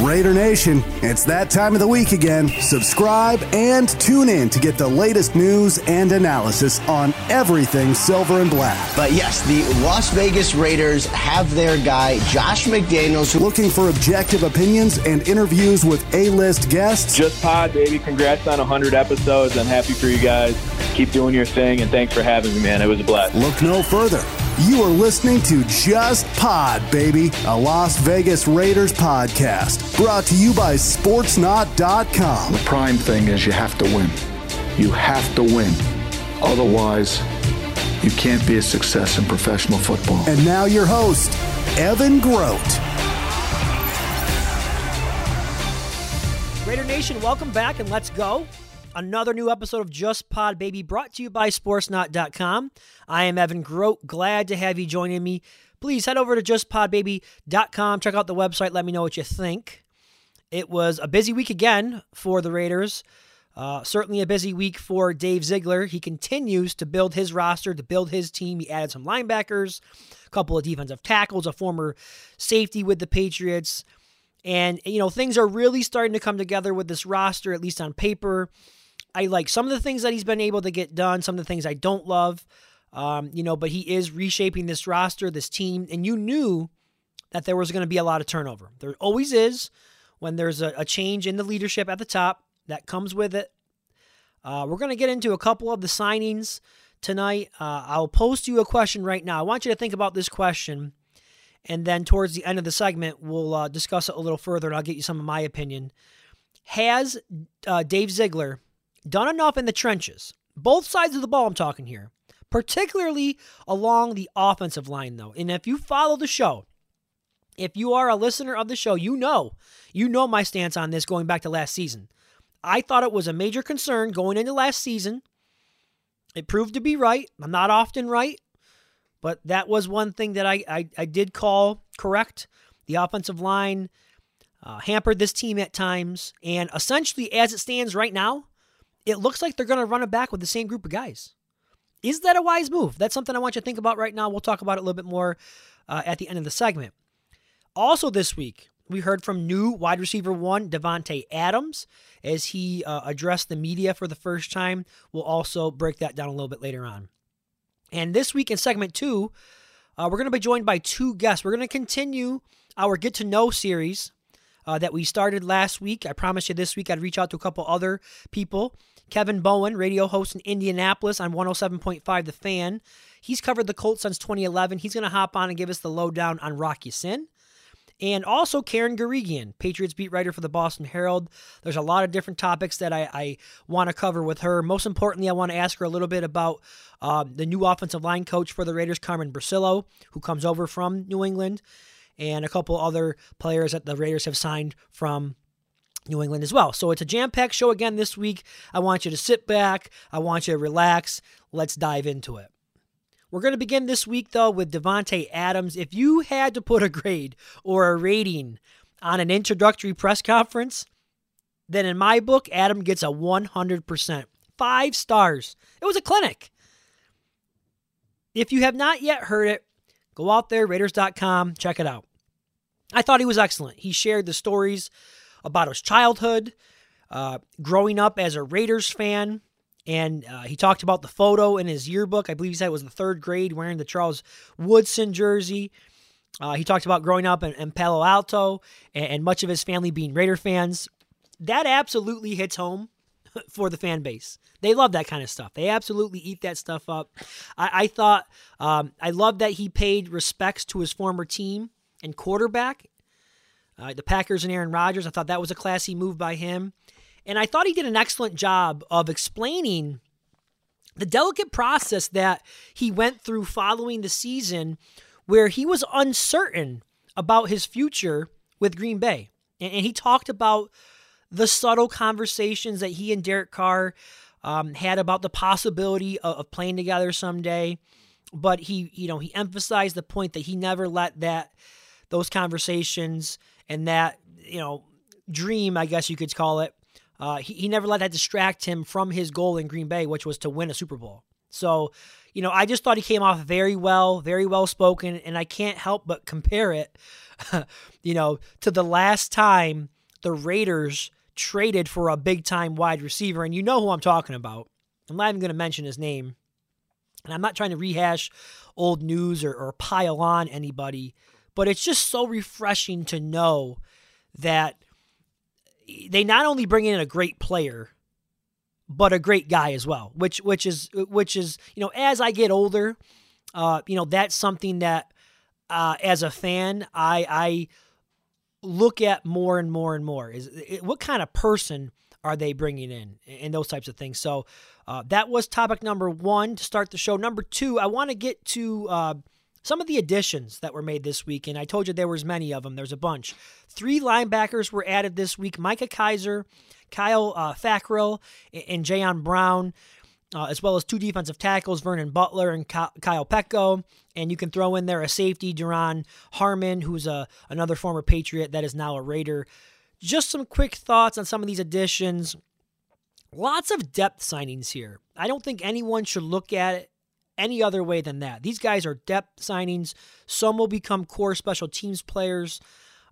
Raider Nation, it's that time of the week again. Subscribe and tune in to get the latest news and analysis on everything silver and black. But yes, the Las Vegas Raiders have their guy, Josh McDaniels. Looking for objective opinions and interviews with A list guests? Just pod, baby. Congrats on 100 episodes. I'm happy for you guys. Keep doing your thing, and thanks for having me, man. It was a blast. Look no further. You are listening to Just Pod, baby, a Las Vegas Raiders podcast brought to you by Sportsnot.com. The prime thing is you have to win. You have to win. Otherwise, you can't be a success in professional football. And now your host, Evan Grote. Raider Nation, welcome back and let's go. Another new episode of Just Pod Baby brought to you by Sportsnot.com. I am Evan Grote. Glad to have you joining me. Please head over to JustPodBaby.com. Check out the website. Let me know what you think. It was a busy week again for the Raiders. Uh, certainly a busy week for Dave Ziegler. He continues to build his roster, to build his team. He added some linebackers, a couple of defensive tackles, a former safety with the Patriots. And, you know, things are really starting to come together with this roster, at least on paper. I like some of the things that he's been able to get done, some of the things I don't love. Um, you know, but he is reshaping this roster, this team, and you knew that there was going to be a lot of turnover. There always is when there's a, a change in the leadership at the top that comes with it. Uh, we're going to get into a couple of the signings tonight. Uh, I'll post you a question right now. I want you to think about this question, and then towards the end of the segment, we'll uh, discuss it a little further, and I'll get you some of my opinion. Has uh, Dave Ziegler done enough in the trenches. Both sides of the ball, I'm talking here, particularly along the offensive line, though. And if you follow the show, if you are a listener of the show, you know, you know my stance on this going back to last season. I thought it was a major concern going into last season. It proved to be right. I'm not often right, but that was one thing that I, I, I did call correct. The offensive line uh, hampered this team at times. And essentially, as it stands right now, it looks like they're going to run it back with the same group of guys. Is that a wise move? That's something I want you to think about right now. We'll talk about it a little bit more uh, at the end of the segment. Also, this week, we heard from new wide receiver one, Davante Adams, as he uh, addressed the media for the first time. We'll also break that down a little bit later on. And this week in segment two, uh, we're going to be joined by two guests. We're going to continue our Get to Know series uh, that we started last week. I promised you this week I'd reach out to a couple other people Kevin Bowen, radio host in Indianapolis on 107.5 The Fan. He's covered the Colts since 2011. He's going to hop on and give us the lowdown on Rock Ya-Sin. And also Karen Guregian, Patriots beat writer for the Boston Herald. There's a lot of different topics that I, I want to cover with her. Most importantly, I want to ask her a little bit about uh, the new offensive line coach for the Raiders, Carmen Bricillo, who comes over from New England, and a couple other players that the Raiders have signed from New England as well. So it's a jam packed show again this week. I want you to sit back, I want you to relax. Let's dive into it. We're going to begin this week, though, with Davante Adams. If you had to put a grade or a rating on an introductory press conference, then in my book, Adam gets a 100%. Five stars. It was a clinic. If you have not yet heard it, go out there, Raiders.com, check it out. I thought he was excellent. He shared the stories about his childhood, uh, growing up as a Raiders fan. And uh, he talked about the photo in his yearbook. I believe he said it was the third grade wearing the Charles Woodson jersey. Uh, he talked about growing up in, in Palo Alto and, and, much of his family being Raider fans. That absolutely hits home for the fan base. They love that kind of stuff. They absolutely eat that stuff up. I, I thought, um, I love that he paid respects to his former team and quarterback uh, the Packers and Aaron Rodgers. I thought that was a classy move by him. And I thought he did an excellent job of explaining the delicate process that he went through following the season where he was uncertain about his future with Green Bay. And, and he talked about the subtle conversations that he and Derek Carr um, had about the possibility of, of playing together someday. But he, you know, he emphasized the point that he never let that those conversations and that you know dream, I guess you could call it. Uh, he, he never let that distract him from his goal in Green Bay, which was to win a Super Bowl. So, you know, I just thought he came off very well, very well spoken, and I can't help but compare it, you know, to the last time the Raiders traded for a big time wide receiver. And you know who I'm talking about. I'm not even going to mention his name. And I'm not trying to rehash old news or, or pile on anybody, but it's just so refreshing to know that they not only bring in a great player, but a great guy as well. Which which is which is you know as I get older, uh, you know that's something that uh, as a fan I I look at more and more and more is what kind of person are they bringing in and those types of things. So uh, that was topic number one to start the show. Number two, I want to get to uh, some of the additions that were made this week, and I told you there was many of them. There's a bunch. Three linebackers were added this week: Micah Kiser, Kyle uh, Fackrell, and Jayon Brown. Uh, as well as two defensive tackles, Vernon Butler and Kyle Peko. And you can throw in there a safety, Duron Harmon, who's a, another former Patriot that is now a Raider. Just some quick thoughts on some of these additions. Lots of depth signings here. I don't think anyone should look at it any other way than that. These guys are depth signings. Some will become core special teams players.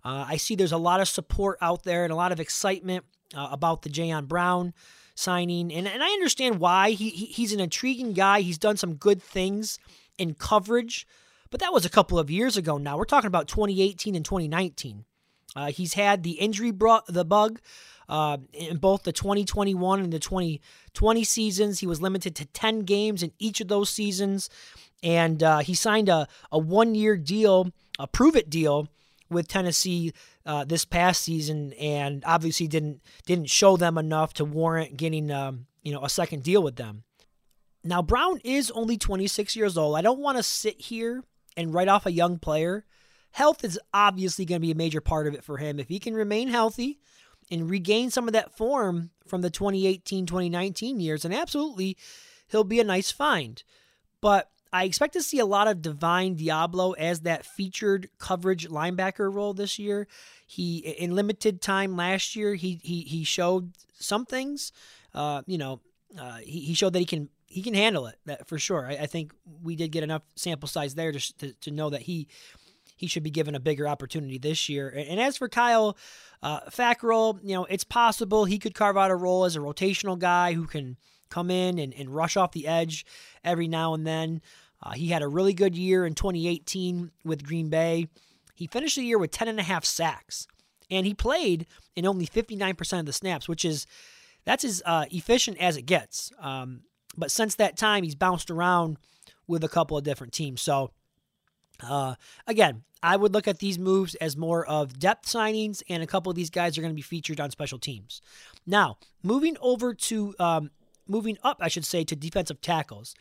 Uh, I see there's a lot of support out there and a lot of excitement uh, about the Jayon Brown signing, and and I understand why. He, he he's an intriguing guy. He's done some good things in coverage, but that was a couple of years ago. Now we're talking about 2018 and 2019. Uh, he's had the injury brought the bug uh, in both the 2021 and the 2020 seasons. He was limited to 10 games in each of those seasons. And uh, he signed a, a one year deal, a prove it deal with Tennessee uh, this past season, and obviously didn't didn't show them enough to warrant getting um, you know a second deal with them. Now Brown is only 26 years old. I don't want to sit here and write off a young player. Health is obviously going to be a major part of it for him. If he can remain healthy, and regain some of that form from the 2018 2019 years. And absolutely, he'll be a nice find. But I expect to see a lot of Divine Deablo as that featured coverage linebacker role this year. He in limited time last year, he he he showed some things. Uh, you know, uh, he he showed that he can he can handle it that for sure. I, I think we did get enough sample size there to, to to know that he he should be given a bigger opportunity this year. And as for Kyle uh, Fackrell, you know, it's possible he could carve out a role as a rotational guy who can come in and, and rush off the edge every now and then. Uh, he had a really good year in 2018 with Green Bay. He finished the year with 10 and a half sacks, and he played in only 59% of the snaps, which is that's as uh, efficient as it gets. Um, but since that time, he's bounced around with a couple of different teams. So, uh, again, I would look at these moves as more of depth signings, and a couple of these guys are going to be featured on special teams. Now, moving over to um, moving up, I should say, to defensive tackles.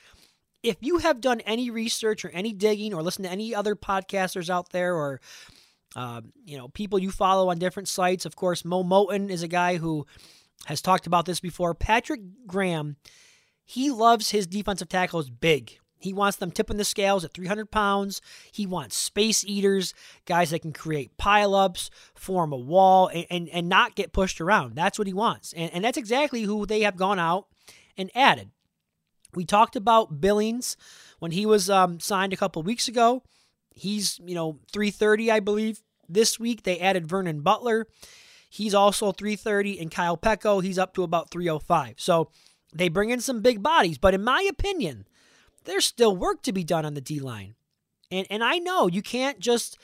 If you have done any research or any digging, or listened to any other podcasters out there, or uh, you know people you follow on different sites, of course, Mo Moton is a guy who has talked about this before. Patrick Graham, he loves his defensive tackles big. He wants them tipping the scales at 300 pounds. He wants space eaters, guys that can create pileups, form a wall, and, and, and not get pushed around. That's what he wants. And, and that's exactly who they have gone out and added. We talked about Billings when he was um, signed a couple weeks ago. He's, you know, 330, I believe. This week they added Vernon Butler. He's also 330, and Kyle Peko, he's up to about 305. So they bring in some big bodies, but in my opinion, there's still work to be done on the D line. And and I know you can't just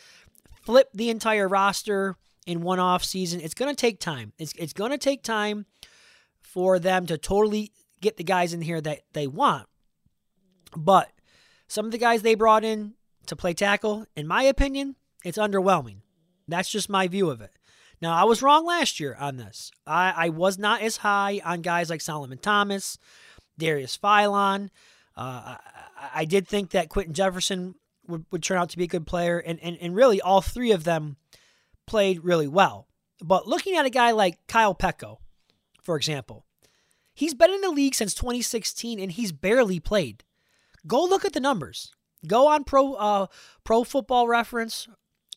flip the entire roster in one off season. It's going to take time. It's it's going to take time for them to totally get the guys in here that they want. But some of the guys they brought in to play tackle, in my opinion, it's underwhelming. That's just my view of it. Now, I was wrong last year on this. I, I was not as high on guys like Solomon Thomas, Darius Philon. Uh, I, I, did think that Quinton Jefferson would, would turn out to be a good player, and, and, and really all three of them played really well. But looking at a guy like Kyle Peko, for example, he's been in the league since 2016 and he's barely played. Go look at the numbers. Go on Pro uh, Pro Football Reference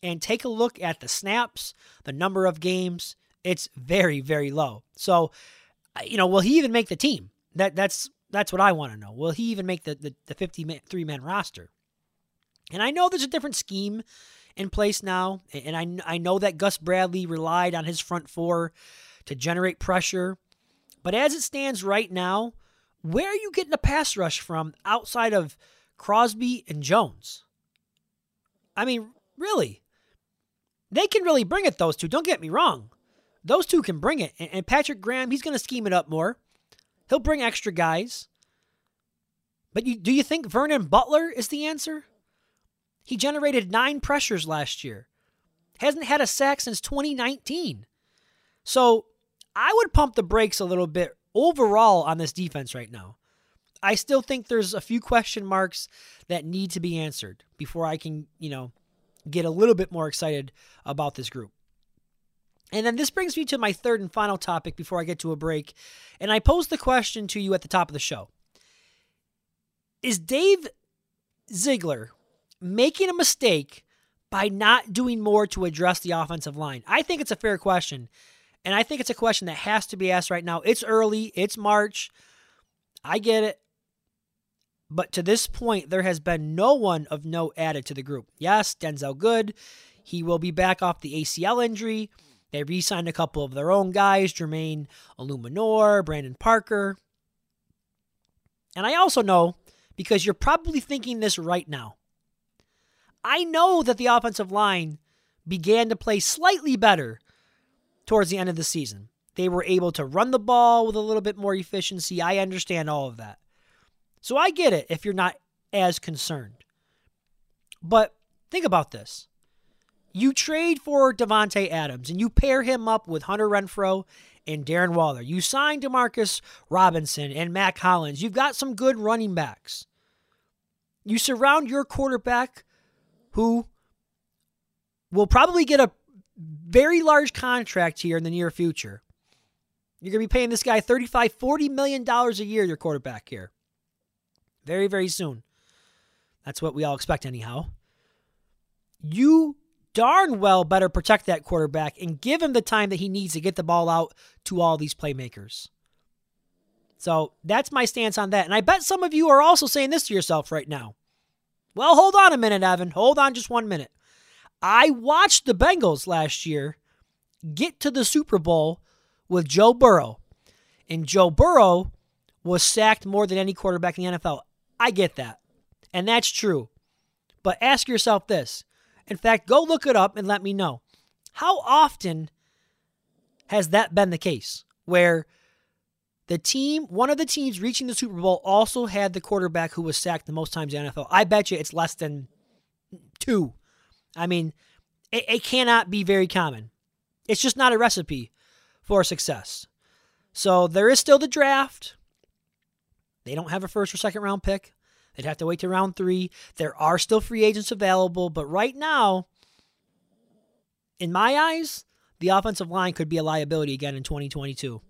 and take a look at the snaps, the number of games. It's very very low. So, you know, will he even make the team? That that's That's what I want to know. Will he even make the, the, the 53 man roster? And I know there's a different scheme in place now. And I, I know that Gus Bradley relied on his front four to generate pressure. But as it stands right now, where are you getting a pass rush from outside of Crosby and Jones? I mean, really? They can really bring it, those two. Don't get me wrong. Those two can bring it. And Patrick Graham, he's going to scheme it up more. He'll bring extra guys. But you, do you think Vernon Butler is the answer? He generated nine pressures last year. Hasn't had a sack since 2019. So I would pump the brakes a little bit overall on this defense right now. I still think there's a few question marks that need to be answered before I can, you know, get a little bit more excited about this group. And then this brings me to my third and final topic before I get to a break. And I posed the question to you at the top of the show Is Dave Ziegler making a mistake by not doing more to address the offensive line? I think it's a fair question. And I think it's a question that has to be asked right now. It's early, it's March. I get it. But to this point, there has been no one of note added to the group. Yes, Denzelle Good. He will be back off the ACL injury. They re signed a couple of their own guys Jermaine Eluemunor, Brandon Parker. And I also know, because you're probably thinking this right now, I know that the offensive line began to play slightly better towards the end of the season. They were able to run the ball with a little bit more efficiency. I understand all of that. So I get it if you're not as concerned. But think about this. You trade for Davante Adams and you pair him up with Hunter Renfrow and Darren Waller. You sign Demarcus Robinson and Mack Hollins. You've got some good running backs. You surround your quarterback who will probably get a very large contract here in the near future. You're going to be paying this guy 35, 40 million dollars a year, your quarterback here. Very, very soon. That's what we all expect, anyhow. You darn well better protect that quarterback and give him the time that he needs to get the ball out to all these playmakers. So that's my stance on that. And I bet some of you are also saying this to yourself right now. Well, hold on a minute, Evan. Hold on just one minute. I watched the Bengals last year get to the Super Bowl with Joe Burrow. And Joe Burrow was sacked more than any quarterback in the NFL. I get that. And that's true. But ask yourself this. In fact, go look it up and let me know. How often has that been the case where the team, one of the teams reaching the Super Bowl, also had the quarterback who was sacked the most times in NFL? I bet you it's less than two. I mean, it, it cannot be very common. It's just not a recipe for success. So there is still the draft. They don't have a first or second round pick. They'd have to wait to round three. There are still free agents available, but right now, in my eyes, the offensive line could be a liability again in 2022.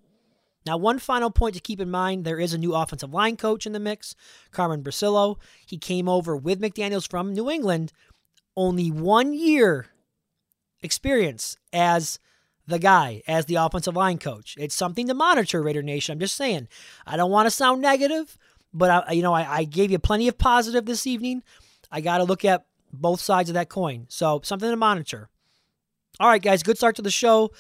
Now, one final point to keep in mind there is a new offensive line coach in the mix, Carmen Bricillo. He came over with McDaniels from New England, only one year experience as the guy, as the offensive line coach. It's something to monitor, Raider Nation. I'm just saying. I don't want to sound negative, but I, you know, I, I gave you plenty of positive this evening. I got to look at both sides of that coin. So something to monitor. All right, guys, good start to the show.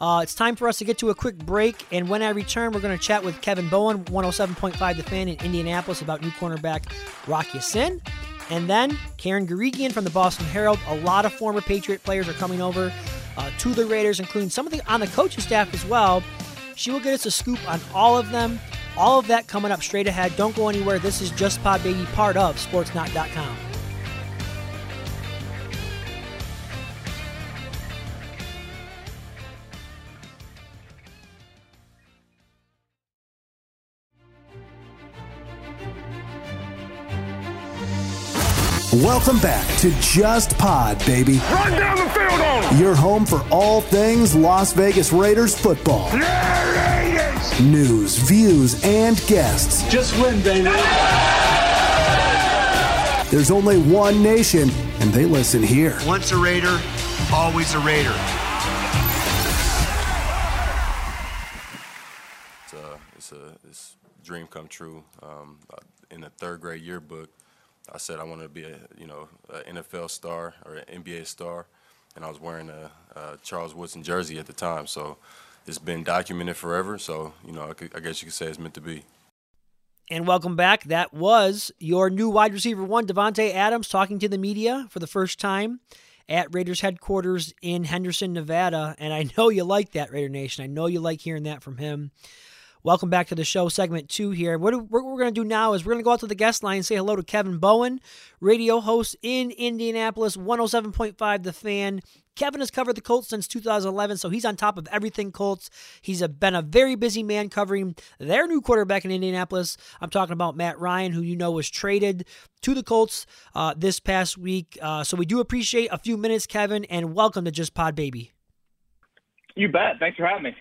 Uh, it's time for us to get to a quick break, and when I return, we're going to chat with Kevin Bowen, 107.5 The Fan in Indianapolis, about new cornerback Rock Ya-Sin. And then Karen Guregian from the Boston Herald. A lot of former Patriot players are coming over uh, to the Raiders, including some of the on the coaching staff as well. She will get us a scoop on all of them. All of that coming up straight ahead. Don't go anywhere. This is Just Pod Baby, part of Sportsnot.com. Welcome back to Just Pod, baby. Run down the field on them. Your home for all things Las Vegas Raiders football. Yeah, Raiders. News, views, and guests. Just win, baby. There's only one nation, and they listen here. Once a Raider, always a Raider. It's, a, it's, uh, it's dream come true. Um, in the third grade yearbook, I said I wanted to be a you know an NFL star or an NBA star, and I was wearing a, a Charles Woodson jersey at the time. So it's been documented forever. So you know I, could, I guess you could say it's meant to be. And welcome back. That was your new wide receiver one, Davante Adams, talking to the media for the first time at Raiders headquarters in Henderson, Nevada. And I know you like that, Raider Nation. I know you like hearing that from him. Welcome back to the show, segment two here. What, what we're going to do now is we're going to go out to the guest line and say hello to Kevin Bowen, radio host in Indianapolis, 107.5 The Fan. Kevin has covered the Colts since 2011, so he's on top of everything Colts. He's a, been a very busy man covering their new quarterback in Indianapolis. I'm talking about Matt Ryan, who you know was traded to the Colts uh, this past week. Uh, so we do appreciate a few minutes, Kevin, and welcome to Just Pod Baby. You bet. Thanks for having me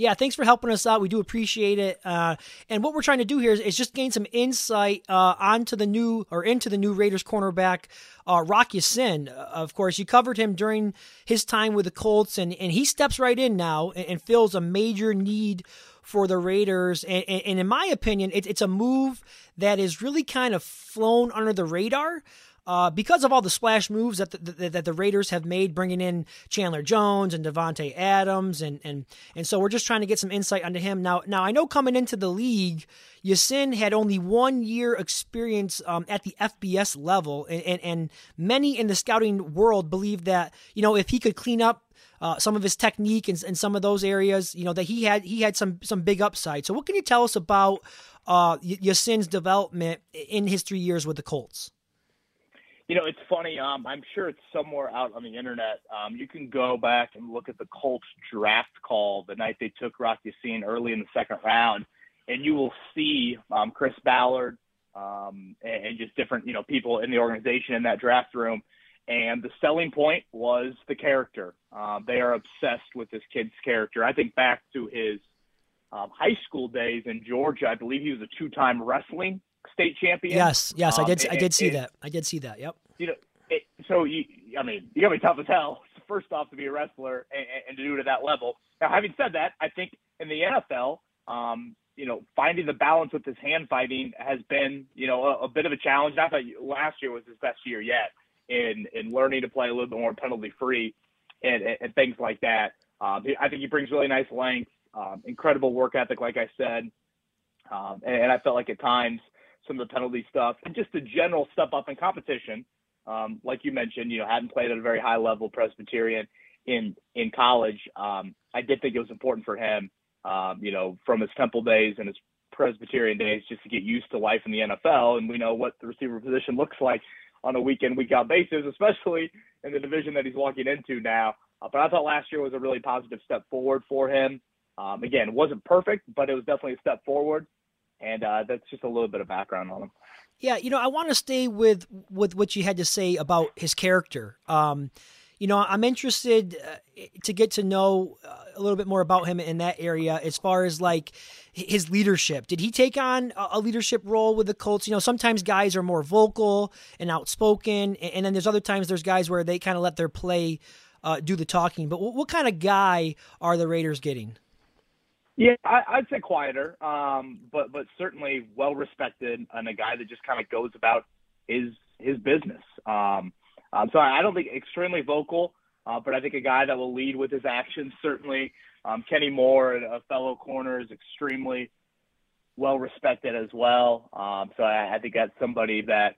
yeah, thanks for helping us out. We do appreciate it. Uh, and what we're trying to do here is, is just gain some insight uh, onto the new or into the new Raiders cornerback, uh, Rock Ya-Sin. Uh, of course, you covered him during his time with the Colts, and, and he steps right in now and, and fills a major need for the Raiders. And, and in my opinion, it, it's a move that is really kind of flown under the radar uh, because of all the splash moves that the, that the Raiders have made, bringing in Chandler Jones and Davante Adams, and and and so we're just trying to get some insight onto him. Now, now I know coming into the league, Ya-Sin had only one year experience um, at the FBS level, and, and, and many in the scouting world believe that you know if he could clean up uh, some of his technique and, and some of those areas, you know, that he had he had some some big upside. So, what can you tell us about uh, Ya-Sin's development in his three years with the Colts? You know, it's funny. Um, I'm sure it's somewhere out on the internet. Um, you can go back and look at the Colts draft call the night they took Rock Ya-Sin early in the second round, and you will see um, Chris Ballard um, and, and just different, you know, people in the organization in that draft room. And the selling point was the character. Um, they are obsessed with this kid's character. I think back to his um, high school days in Georgia. I believe he was a two-time wrestling state champion. Yes, yes, um, I did. And, I did see and, that. I did see that. Yep. You know, it, so you, I mean, you got to be tough as hell. First off, to be a wrestler and, and, to do it at that level. Now, having said that, I think in the NFL, um, you know, finding the balance with his hand fighting has been, you know, a, a bit of a challenge. I thought last year was his best year yet in in learning to play a little bit more penalty free and, and, and things like that. Um, I think he brings really nice length, um, incredible work ethic, like I said. Um, and, and I felt like at times some of the penalty stuff, and just the general step up in competition. Um, like you mentioned, you know, hadn't played at a very high level Presbyterian in in college. Um, I did think it was important for him, um, you know, from his Temple days and his Presbyterian days, just to get used to life in the NFL. And we know what the receiver position looks like on a week in week out basis, especially in the division that he's walking into now. Uh, but I thought last year was a really positive step forward for him. Um, again, it wasn't perfect, but it was definitely a step forward and uh, that's just a little bit of background on him. Yeah, you know, I want to stay with with what you had to say about his character. Um, you know, I'm interested uh, to get to know uh, a little bit more about him in that area as far as like his leadership. Did he take on a leadership role with the Colts? You know, sometimes guys are more vocal and outspoken, and then there's other times there's guys where they kind of let their play uh, do the talking. But what, what kind of guy are the Raiders getting? Yeah, I, would say quieter, um, but but certainly well respected and a guy that just kind of goes about his his business. Um, um, so I don't think extremely vocal, uh, but I think a guy that will lead with his actions. Certainly, um, Kenny Moore, a fellow corner, is extremely well respected as well. Um, so I, I think that's somebody that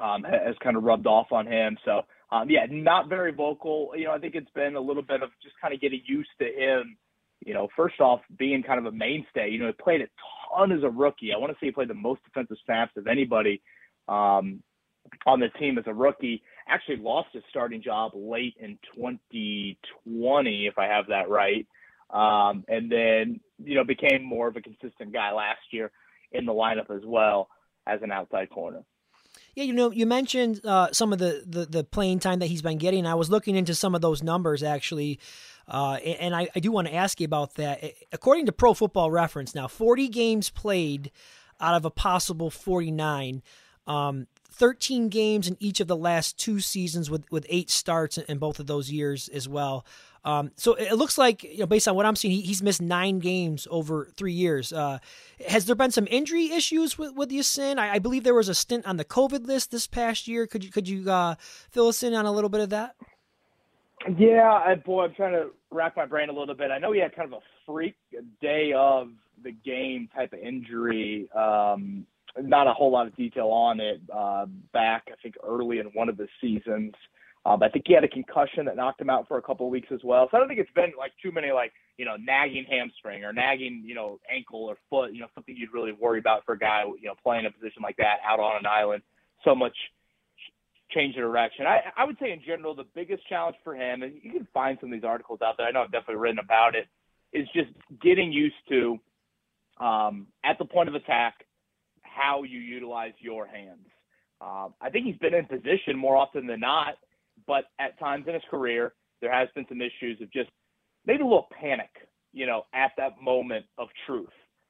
um, has kind of rubbed off on him. So um, yeah, not very vocal. You know, I think it's been a little bit of just kind of getting used to him you know, first off, being kind of a mainstay. You know, he played a ton as a rookie. I want to say he played the most defensive snaps of anybody um, on the team as a rookie. Actually, lost his starting job late in 2020, if I have that right. Um, and then, you know, became more of a consistent guy last year in the lineup as well as an outside corner. Yeah, you know, you mentioned uh, some of the, the, the playing time that he's been getting. I was looking into some of those numbers actually uh, and I, I do want to ask you about that. According to Pro Football Reference, now 40 games played out of a possible 49. Um, 13 games in each of the last two seasons with, with eight starts in both of those years as well. Um, so it looks like, you know, based on what I'm seeing, he, he's missed nine games over three years. Uh, has there been some injury issues with, with Ya-Sin? I, I, believe there was a stint on the COVID list this past year. Could you could you uh, fill us in on a little bit of that? Yeah, I, boy, I'm trying to rack my brain a little bit. I know he had kind of a freak day of the game type of injury. Um, not a whole lot of detail on it uh, back, I think, early in one of the seasons. Um, I think he had a concussion that knocked him out for a couple of weeks as well. So I don't think it's been like too many like you know nagging hamstring or nagging you know ankle or foot. You know something you'd really worry about for a guy you know playing a position like that out on an island. So much change of direction. I I would say in general the biggest challenge for him, and you can find some of these articles out there. I know I've definitely written about it. Is just getting used to um, at the point of attack how you utilize your hands. Uh, I think he's been in position more often than not but at times in his career, there has been some issues of just maybe a little panic, you know, at that moment of truth.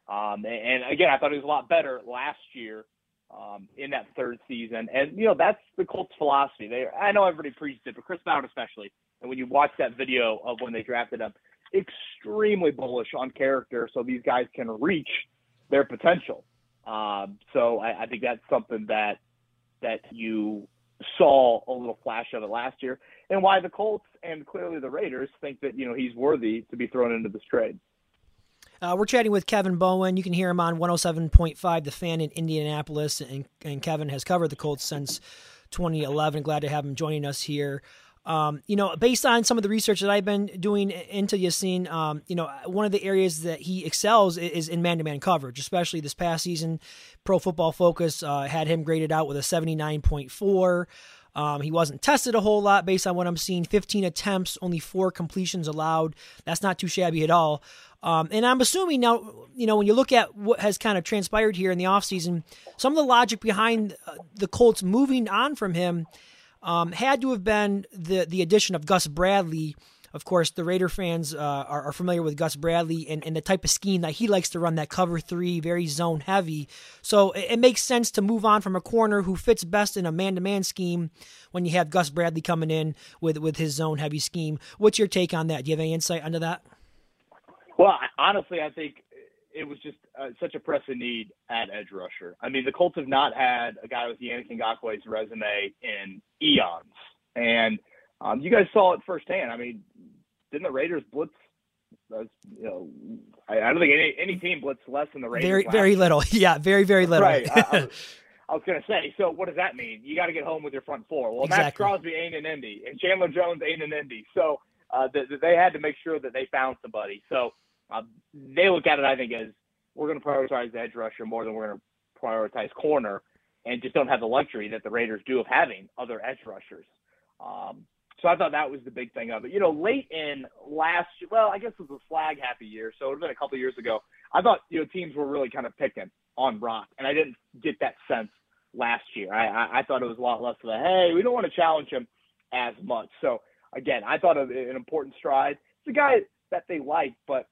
Um, and, again, I thought he was a lot better last year um, in that third season. And, you know, that's the Colts philosophy. They, I know everybody preached it, but Chris Ballard especially. And when you watch that video of when they drafted him, extremely bullish on character so these guys can reach their potential. Um, so I, I think that's something that that you saw a little flash of it last year, and why the Colts and clearly the Raiders think that you know he's worthy to be thrown into this trade. Uh, we're chatting with Kevin Bowen. You can hear him on 107.5 The Fan in Indianapolis, and, and Kevin has covered the Colts since 2011. Glad to have him joining us here. Um, you know, based on some of the research that I've been doing into Ya-Sin, um, you know, one of the areas that he excels is in man-to-man coverage, especially this past season. Pro Football Focus uh, had him graded out with a 79.4. Um, he wasn't tested a whole lot based on what I'm seeing. 15 attempts, only four completions allowed. That's not too shabby at all. Um, and I'm assuming now, you know, when you look at what has kind of transpired here in the offseason, some of the logic behind uh, the Colts moving on from him – um, had to have been the the addition of Gus Bradley. Of course, the Raider fans uh, are, are, familiar with Gus Bradley and, and, the type of scheme that he likes to run, that cover three, very zone heavy. So it, it makes sense to move on from a corner who fits best in a man to man scheme when you have Gus Bradley coming in with, with his zone heavy scheme. What's your take on that? Do you have any insight into that? Well, honestly, I think it was just uh, such a pressing need at edge rusher. I mean, the Colts have not had a guy with Yannick Ngakoue's resume in eons, and um, you guys saw it firsthand. I mean, didn't the Raiders blitz? Uh, you know, I, I, don't think any any team blitzed less than the Raiders. Very very little. Yeah, very very little. Right. I, I, was, I was going to say. So what does that mean? You got to get home with your front four. Well, exactly. Maxx Crosby ain't in Indy, and Chandler Jones ain't in Indy. So uh, th- they had to make sure that they found somebody. So uh, they look at it, I think, as we're going to prioritize the edge rusher more than we're going to prioritize corner, and just don't have the luxury that the Raiders do of having other edge rushers. Um, so I thought that was the big thing of it. You know, late in last, well, I guess it was a flag happy year, so it would have been a couple years ago. I thought you know teams were really kind of picking on Brock, and I didn't get that sense last year. I, I, I thought it was a lot less of a hey, we don't want to challenge him as much. So again, I thought of an important stride. It's a guy that they like, but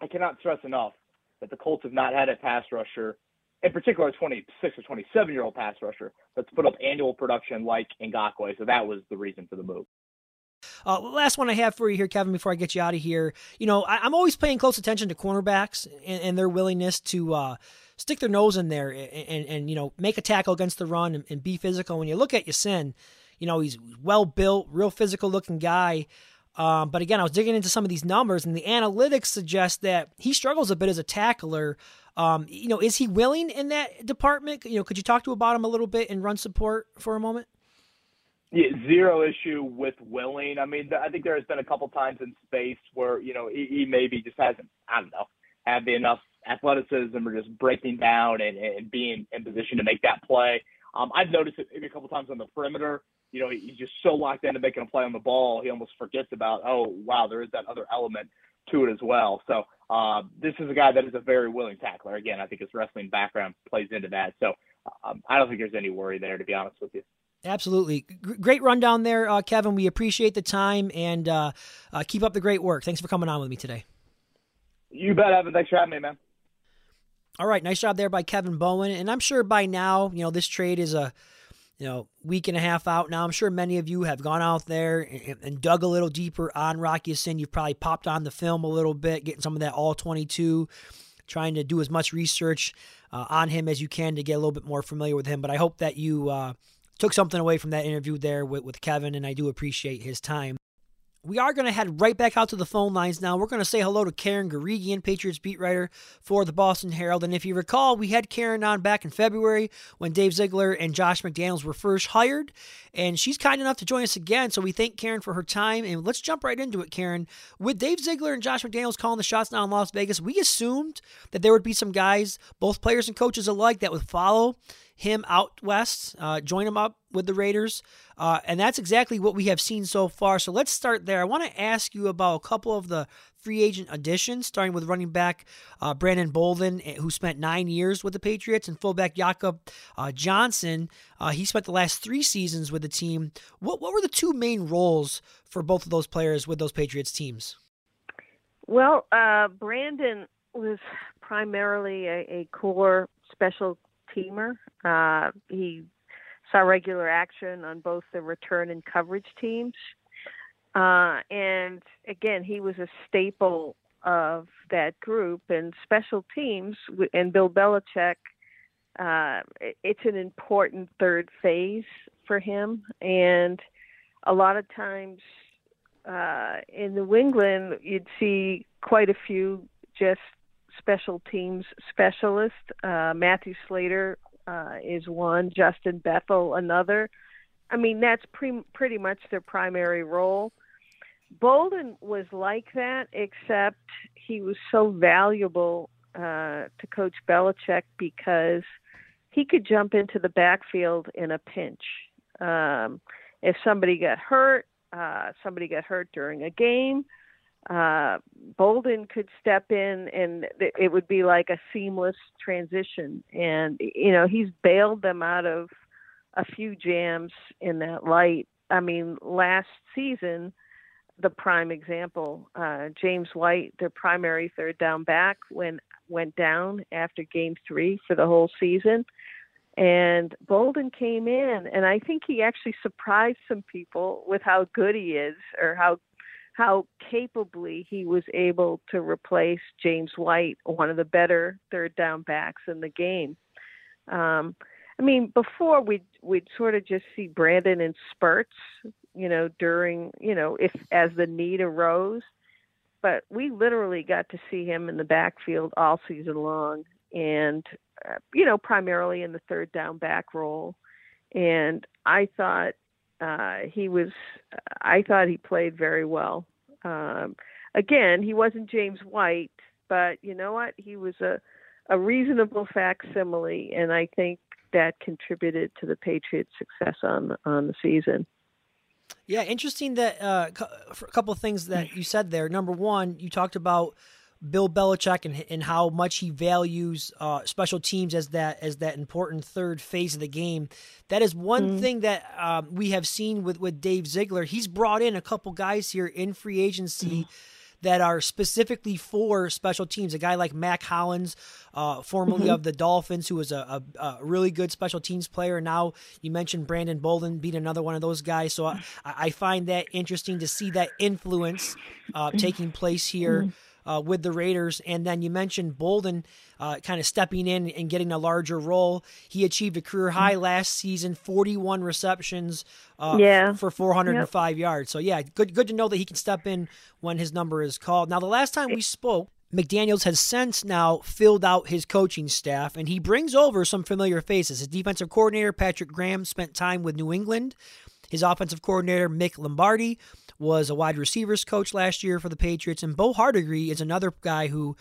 I cannot stress enough that the Colts have not had a pass rusher, in particular a 26 or 27 year old pass rusher, that's put up annual production like Ngakoue. So that was the reason for the move. Uh, last one I have for you here, Kevin, before I get you out of here. You know, I, am always paying close attention to cornerbacks and, and their willingness to uh, stick their nose in there and, and, and, you know, make a tackle against the run and, and be physical. When you look at Ya-Sin, you know, he's well built, real physical looking guy. Um, but again, I was digging into some of these numbers, and the analytics suggest that he struggles a bit as a tackler. Um, you know, is he willing in that department? You know, could you talk to about him a little bit and run support for a moment? Yeah, zero issue with willing. I mean, I think there has been a couple times in space where you know he, he maybe just hasn't, I don't know, had the enough athleticism or just breaking down and, and being in position to make that play. Um, I've noticed it maybe a couple times on the perimeter you know, he's just so locked into making a play on the ball, he almost forgets about, oh, wow, there is that other element to it as well. So uh, this is a guy that is a very willing tackler. Again, I think his wrestling background plays into that. So um, I don't think there's any worry there, to be honest with you. Absolutely. G- great rundown there, uh, Kevin. We appreciate the time and uh, uh, keep up the great work. Thanks for coming on with me today. You bet, Evan. Thanks for having me, man. All right. Nice job there by Kevin Bowen. And I'm sure by now, you know, this trade is a you know, week and a half out now. I'm sure many of you have gone out there and, and dug a little deeper on Rock Ya-Sin. You've probably popped on the film a little bit, getting some of that all 22, trying to do as much research uh, on him as you can to get a little bit more familiar with him. But I hope that you uh, took something away from that interview there with, with Kevin, and I do appreciate his time. We are going to head right back out to the phone lines now. We're going to say hello to Karen Guregian, Patriots beat writer for the Boston Herald. And if you recall, we had Karen on back in February when Dave Ziegler and Josh McDaniels were first hired. And she's kind enough to join us again. So we thank Karen for her time. And let's jump right into it, Karen. With Dave Ziegler and Josh McDaniels calling the shots now in Las Vegas, we assumed that there would be some guys, both players and coaches alike, that would follow him out west, uh, join him up with the Raiders. Uh, and that's exactly what we have seen so far. So let's start there. I want to ask you about a couple of the free agent additions, starting with running back uh, Brandon Bolden, eh, who spent nine years with the Patriots, and fullback Jakob uh, Johnson. Uh, he spent the last three seasons with the team. What, what were the two main roles for both of those players with those Patriots teams? Well, uh, Brandon was primarily a, a core special teamer. Uh, he saw regular action on both the return and coverage teams. Uh, and again, he was a staple of that group and special teams. And Bill Belichick, uh, it's an important third phase for him. And a lot of times uh, in New England, you'd see quite a few just special teams specialist. Uh, Matthew Slater uh, is one, Justin Bethel another. I mean, that's pre- pretty much their primary role. Bolden was like that, except he was so valuable uh, to Coach Belichick because he could jump into the backfield in a pinch. Um, if somebody got hurt, uh, somebody got hurt during a game, uh, Bolden could step in and it would be like a seamless transition. And, you know, he's bailed them out of a few jams in that light. I mean, last season, the prime example, uh, James White, their primary third down back, went went down after game three for the whole season. And Bolden came in, and I think he actually surprised some people with how good he is, or how how capably he was able to replace James White, one of the better third down backs in the game. Um, I mean, before we'd we'd sort of just see Brandon in spurts, you know, during you know if as the need arose, but we literally got to see him in the backfield all season long, and uh, you know primarily in the third down back role, and I thought uh, he was. I thought he played very well. Um, again, he wasn't James White, but you know what? He was a a reasonable facsimile, and I think that contributed to the Patriots' success on on the season. Yeah, interesting that uh, a couple of things that you said there. Number one, you talked about Bill Belichick and, and how much he values uh, special teams as that as that important third phase of the game. That is one mm-hmm. thing that um, we have seen with with Dave Ziegler. He's brought in a couple guys here in free agency. Mm-hmm. That are specifically for special teams. A guy like Mack Hollins, uh, formerly mm-hmm. of the Dolphins, who was a, a, a, really good special teams player. Now you mentioned Brandon Bolden being another one of those guys. So I, I find that interesting to see that influence uh, taking place here mm-hmm uh, with the Raiders. And then you mentioned Bolden uh, kind of stepping in and getting a larger role. He achieved a career high mm-hmm. last season, 41 receptions uh, yeah. for 405 yep. yards. So yeah, good good to know that he can step in when his number is called. Now the last time we spoke, McDaniels has since now filled out his coaching staff, and he brings over some familiar faces. His defensive coordinator, Patrick Graham, spent time with New England. His offensive coordinator, Mick Lombardi, was a wide receivers coach last year for the Patriots, and Bo Hardegree is another guy who,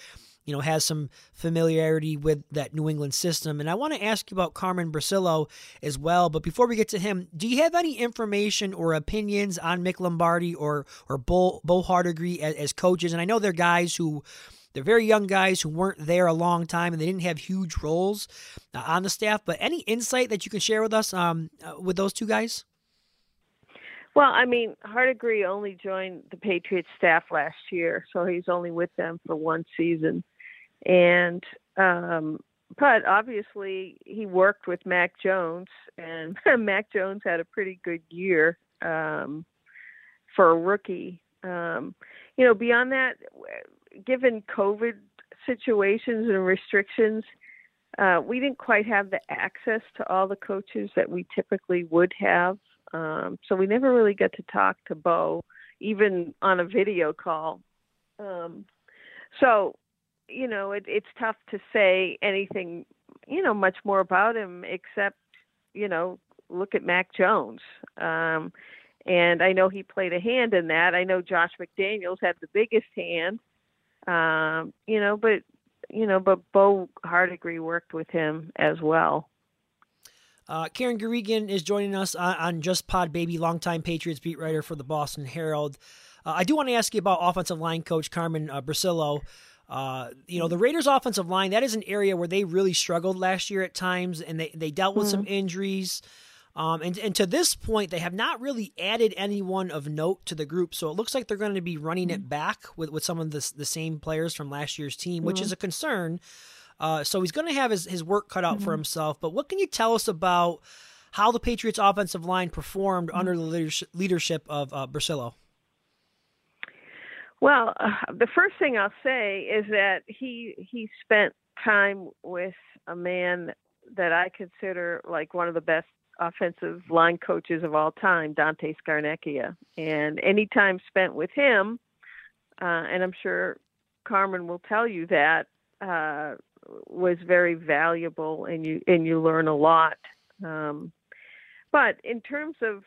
you know, has some familiarity with that New England system. And I want to ask you about Carmen Bricillo as well. But before we get to him, do you have any information or opinions on Mick Lombardi or or Bo, Bo Hardegree as, as coaches? And I know they're guys who they're very young guys who weren't there a long time and they didn't have huge roles uh, on the staff. But any insight that you can share with us um, uh, with those two guys? Well, I mean, Hardegree only joined the Patriots staff last year, so he's only with them for one season. And um, but obviously he worked with Mac Jones, and Mac Jones had a pretty good year um, for a rookie. Um, you know, beyond that, given COVID situations and restrictions, uh, we didn't quite have the access to all the coaches that we typically would have. Um, so we never really got to talk to Bo, even on a video call. Um, so, you know, it, it's tough to say anything, you know, much more about him except, you know, look at Mac Jones. Um, and I know he played a hand in that. I know Josh McDaniels had the biggest hand. Um, you know, but you know, but Bo Hardegree worked with him as well. Uh, Karen Guregian is joining us on, on, Just Pod Baby, longtime Patriots beat writer for the Boston Herald. Uh, I do want to ask you about offensive line coach Carmen uh, Bricillo. Uh, you know, the Raiders' offensive line, that is an area where they really struggled last year at times, and they, they dealt with mm-hmm. some injuries. Um, and, and to this point, they have not really added anyone of note to the group. So it looks like they're going to be running it mm-hmm. back with, with some of the, the same players from last year's team, which mm-hmm. is a concern. Uh, so he's going to have his, his work cut out mm-hmm. for himself. But what can you tell us about how the Patriots' offensive line performed mm-hmm. under the leadership, of uh, Bricillo? Well, uh, the first thing I'll say is that he he spent time with a man that I consider like one of the best offensive line coaches of all time, Dante Scarnecchia. And any time spent with him, uh, and I'm sure Carmen will tell you that, uh, was very valuable, and you and you learn a lot. Um, but in terms of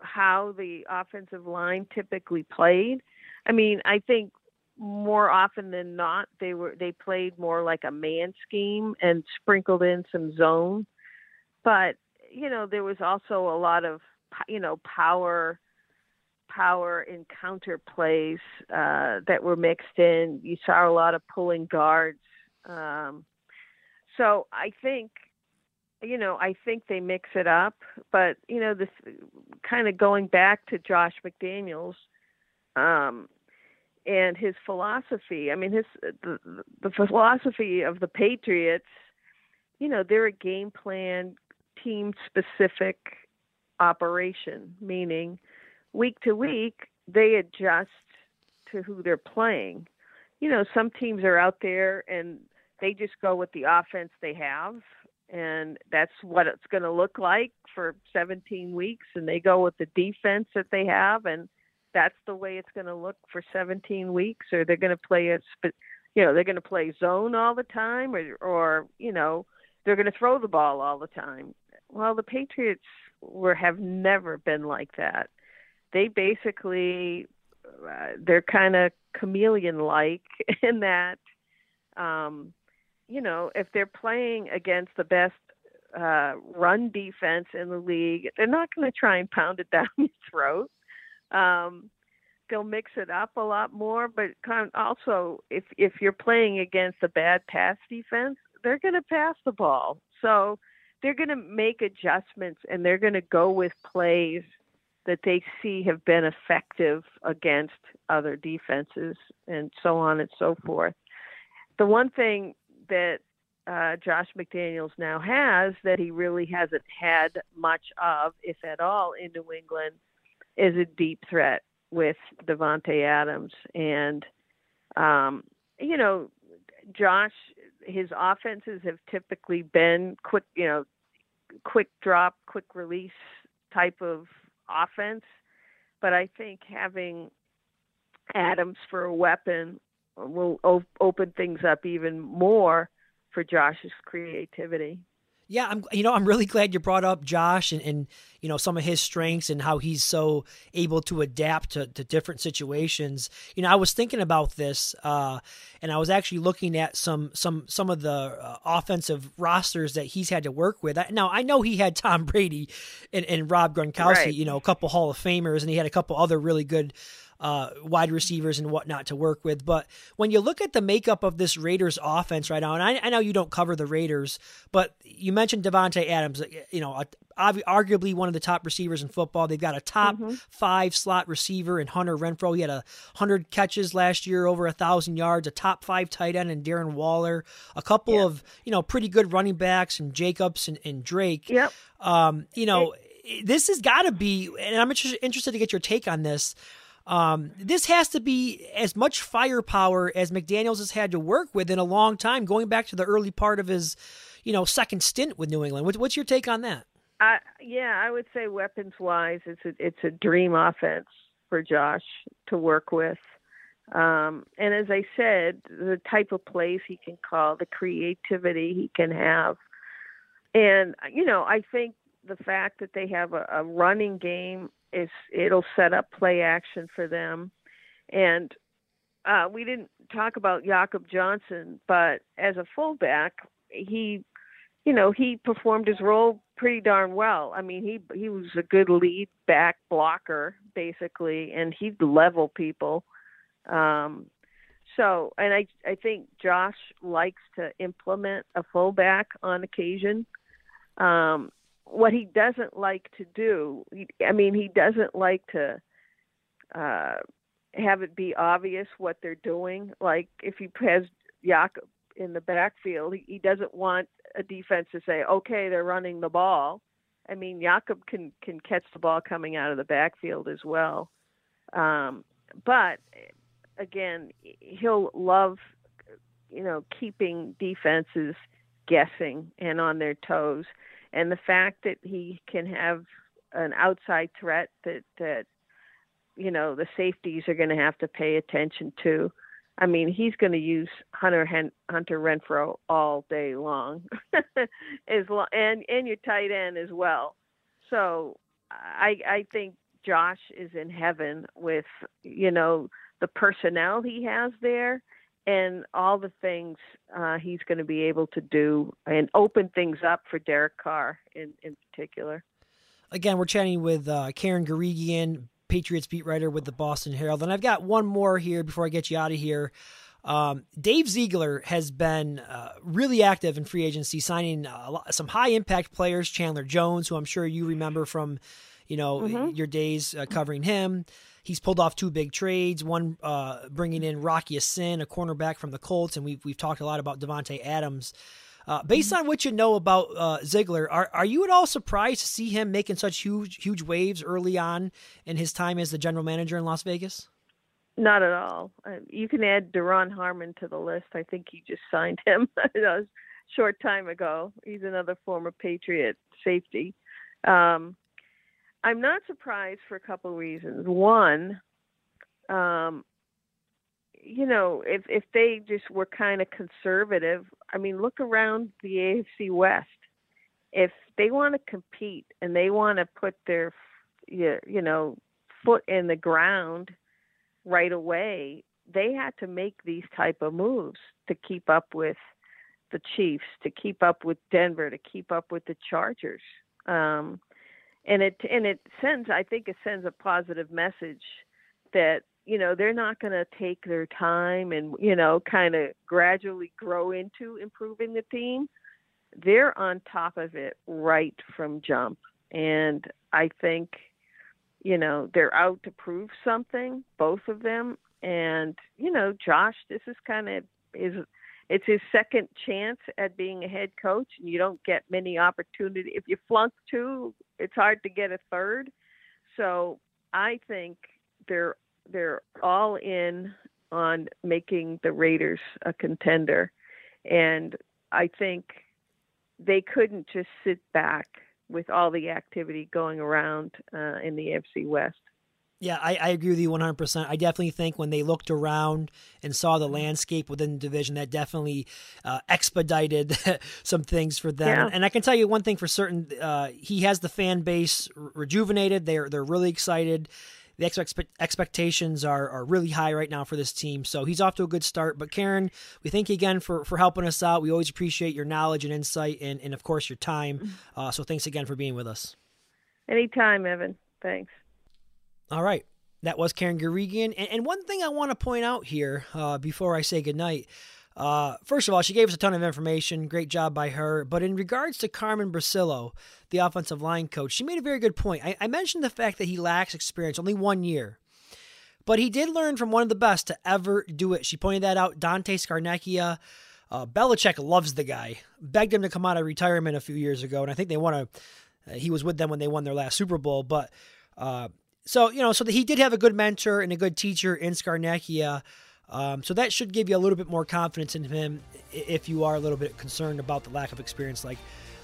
how the offensive line typically played, I mean, I think more often than not they were they played more like a man scheme and sprinkled in some zone. But you know, there was also a lot of you know power power encounter plays uh, that were mixed in. You saw a lot of pulling guards. Um, so I think, you know, I think they mix it up. But you know, this kind of going back to Josh McDaniels um, and his philosophy. I mean, his the, the philosophy of the Patriots. You know, they're a game plan team specific operation, meaning week to week they adjust to who they're playing. You know, some teams are out there and they just go with the offense they have and that's what it's going to look like for 17 weeks and they go with the defense that they have and that's the way it's going to look for 17 weeks or they're going to play a you know they're going to play zone all the time or or you know they're going to throw the ball all the time well, the Patriots were have never been like that. They basically uh, they're kind of chameleon like in that um you know, if they're playing against the best uh run defense in the league, they're not going to try and pound it down your throat. Um they'll mix it up a lot more, but also if if you're playing against a bad pass defense, they're going to pass the ball. So they're going to make adjustments and they're going to go with plays that they see have been effective against other defenses and so on and so forth. The one thing that uh, Josh McDaniels now has that he really hasn't had much of, if at all, in New England is a deep threat with Davante Adams. And, um, you know, Josh, his offenses have typically been quick, you know, quick drop, quick release type of offense. But I think having Adams for a weapon will op- open things up even more for Josh's creativity. Yeah, I'm. You know, I'm really glad you brought up Josh and, and you know some of his strengths and how he's so able to adapt to, to different situations. You know, I was thinking about this, uh, and I was actually looking at some some some of the uh, offensive rosters that he's had to work with. Now, I know he had Tom Brady and, and Rob Gronkowski, right. you know, a couple Hall of Famers, and he had a couple other really good uh, wide receivers and whatnot to work with. But when you look at the makeup of this Raiders offense right now, and I, I know you don't cover the Raiders, but you mentioned Davante Adams, you know, arguably one of the top receivers in football. They've got a top mm-hmm. five slot receiver in Hunter Renfrow. He had a hundred catches last year, over a thousand yards. A top five tight end in Darren Waller. A couple yeah. of you know pretty good running backs and Jacobs and, and Drake. Yep. Um, you know, it, this has got to be, and I'm interested to get your take on this. Um, this has to be as much firepower as McDaniels has had to work with in a long time, going back to the early part of his, you know, second stint with New England. what's your take on that? I, yeah, I would say weapons wise, it's a, it's a dream offense for Josh to work with. Um, and as I said, the type of plays he can call, the creativity he can have. And, you know, I think the fact that they have a, a running game it'll set up play action for them. And uh, we didn't talk about Jakob Johnson, but as a fullback, he, you know, he performed his role pretty darn well. I mean, he he was a good lead back blocker basically, and he'd level people. Um, so, and I I think Josh likes to implement a fullback on occasion. Um, what he doesn't like to do, he, I mean, he doesn't like to uh, have it be obvious what they're doing. Like if he has Jakob in the backfield, he, he doesn't want a defense to say, "Okay, they're running the ball." I mean, Jakob can can catch the ball coming out of the backfield as well. Um, but again, he'll love, you know, keeping defenses guessing and on their toes and the fact that he can have an outside threat that that you know the safeties are going to have to pay attention to. I mean, he's going to use Hunter Hen- Hunter Renfrow all day long, as long and and your tight end as well. So I I think Josh is in heaven with you know the personnel he has there and all the things uh, he's going to be able to do and open things up for Derek Carr in, in particular. Again, we're chatting with uh, Karen Guregian, Patriots beat writer with the Boston Herald. And I've got one more here before I get you out of here. Um, Dave Ziegler has been uh, really active in free agency, signing lot, some high impact players. Chandler Jones, who I'm sure you remember from, you know, mm-hmm. your days uh, covering him. He's pulled off two big trades. One uh, bringing in Rocky Ya-Sin, a cornerback from the Colts, and we've we've talked a lot about Davante Adams. Uh, based mm-hmm. on what you know about uh, Ziegler, are are you at all surprised to see him making such huge huge waves early on in his time as the general manager in Las Vegas? Not at all. Uh, you can add Duron Harmon to the list. I think he just signed him a short time ago. He's another former Patriot safety. Um, I'm not surprised for a couple of reasons. One, um, you know, if if they just were kind of conservative, I mean, look around the AFC West. If they want to compete and they want to put their, you know, foot in the ground right away, they had to make these type of moves to keep up with the Chiefs, to keep up with Denver, to keep up with the Chargers. Um, and it and it sends I think it sends a positive message that you know they're not going to take their time and you know kind of gradually grow into improving the team. They're on top of it right from jump. And i think you know they're out to prove something both of them. And you know josh this is kind of is it's his second chance at being a head coach and you don't get many opportunities if you flunk two it's hard to get a third. So i think they're they're all in on making the raiders a contender. And i think they couldn't just sit back with all the activity going around uh, in the AFC West. Yeah, I, I, agree with you 100%. I definitely think when they looked around and saw the landscape within the division, that definitely uh, expedited some things for them. Yeah. And I can tell you one thing for certain: uh, he has the fan base rejuvenated. They're they're really excited. The expect- expectations are, are really high right now for this team. So he's off to a good start. But Karen, we thank you again for, for helping us out. We always appreciate your knowledge and insight and, and of course, your time. Mm-hmm. Uh, so thanks again for being with us. Anytime, Evan. Thanks. All right. That was Karen Guregian. And, and one thing I want to point out here uh, before I say goodnight. Uh, first of all, she gave us a ton of information. Great job by her. But in regards to Carmen Bricillo, the offensive line coach, she made a very good point. I, I mentioned the fact that he lacks experience, only one year. But he did learn from one of the best to ever do it. She pointed that out. Dante Scarnecchia. Uh, Belichick loves the guy. Begged him to come out of retirement a few years ago, and I think they want to. Uh, he was with them when they won their last Super Bowl, but uh, so you know, so he did have a good mentor and a good teacher in Scarnecchia. Um, so that should give you a little bit more confidence in him if you are a little bit concerned about the lack of experience, like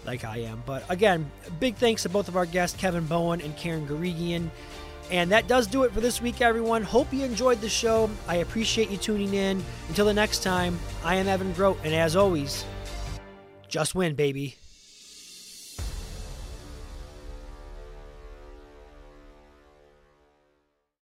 like I am. But again, big thanks to both of our guests, Kevin Bowen and Karen Guregian. And that does do it for this week, everyone. Hope you enjoyed the show. I appreciate you tuning in. Until the next time, I am Evan Grote, and as always, just win, baby.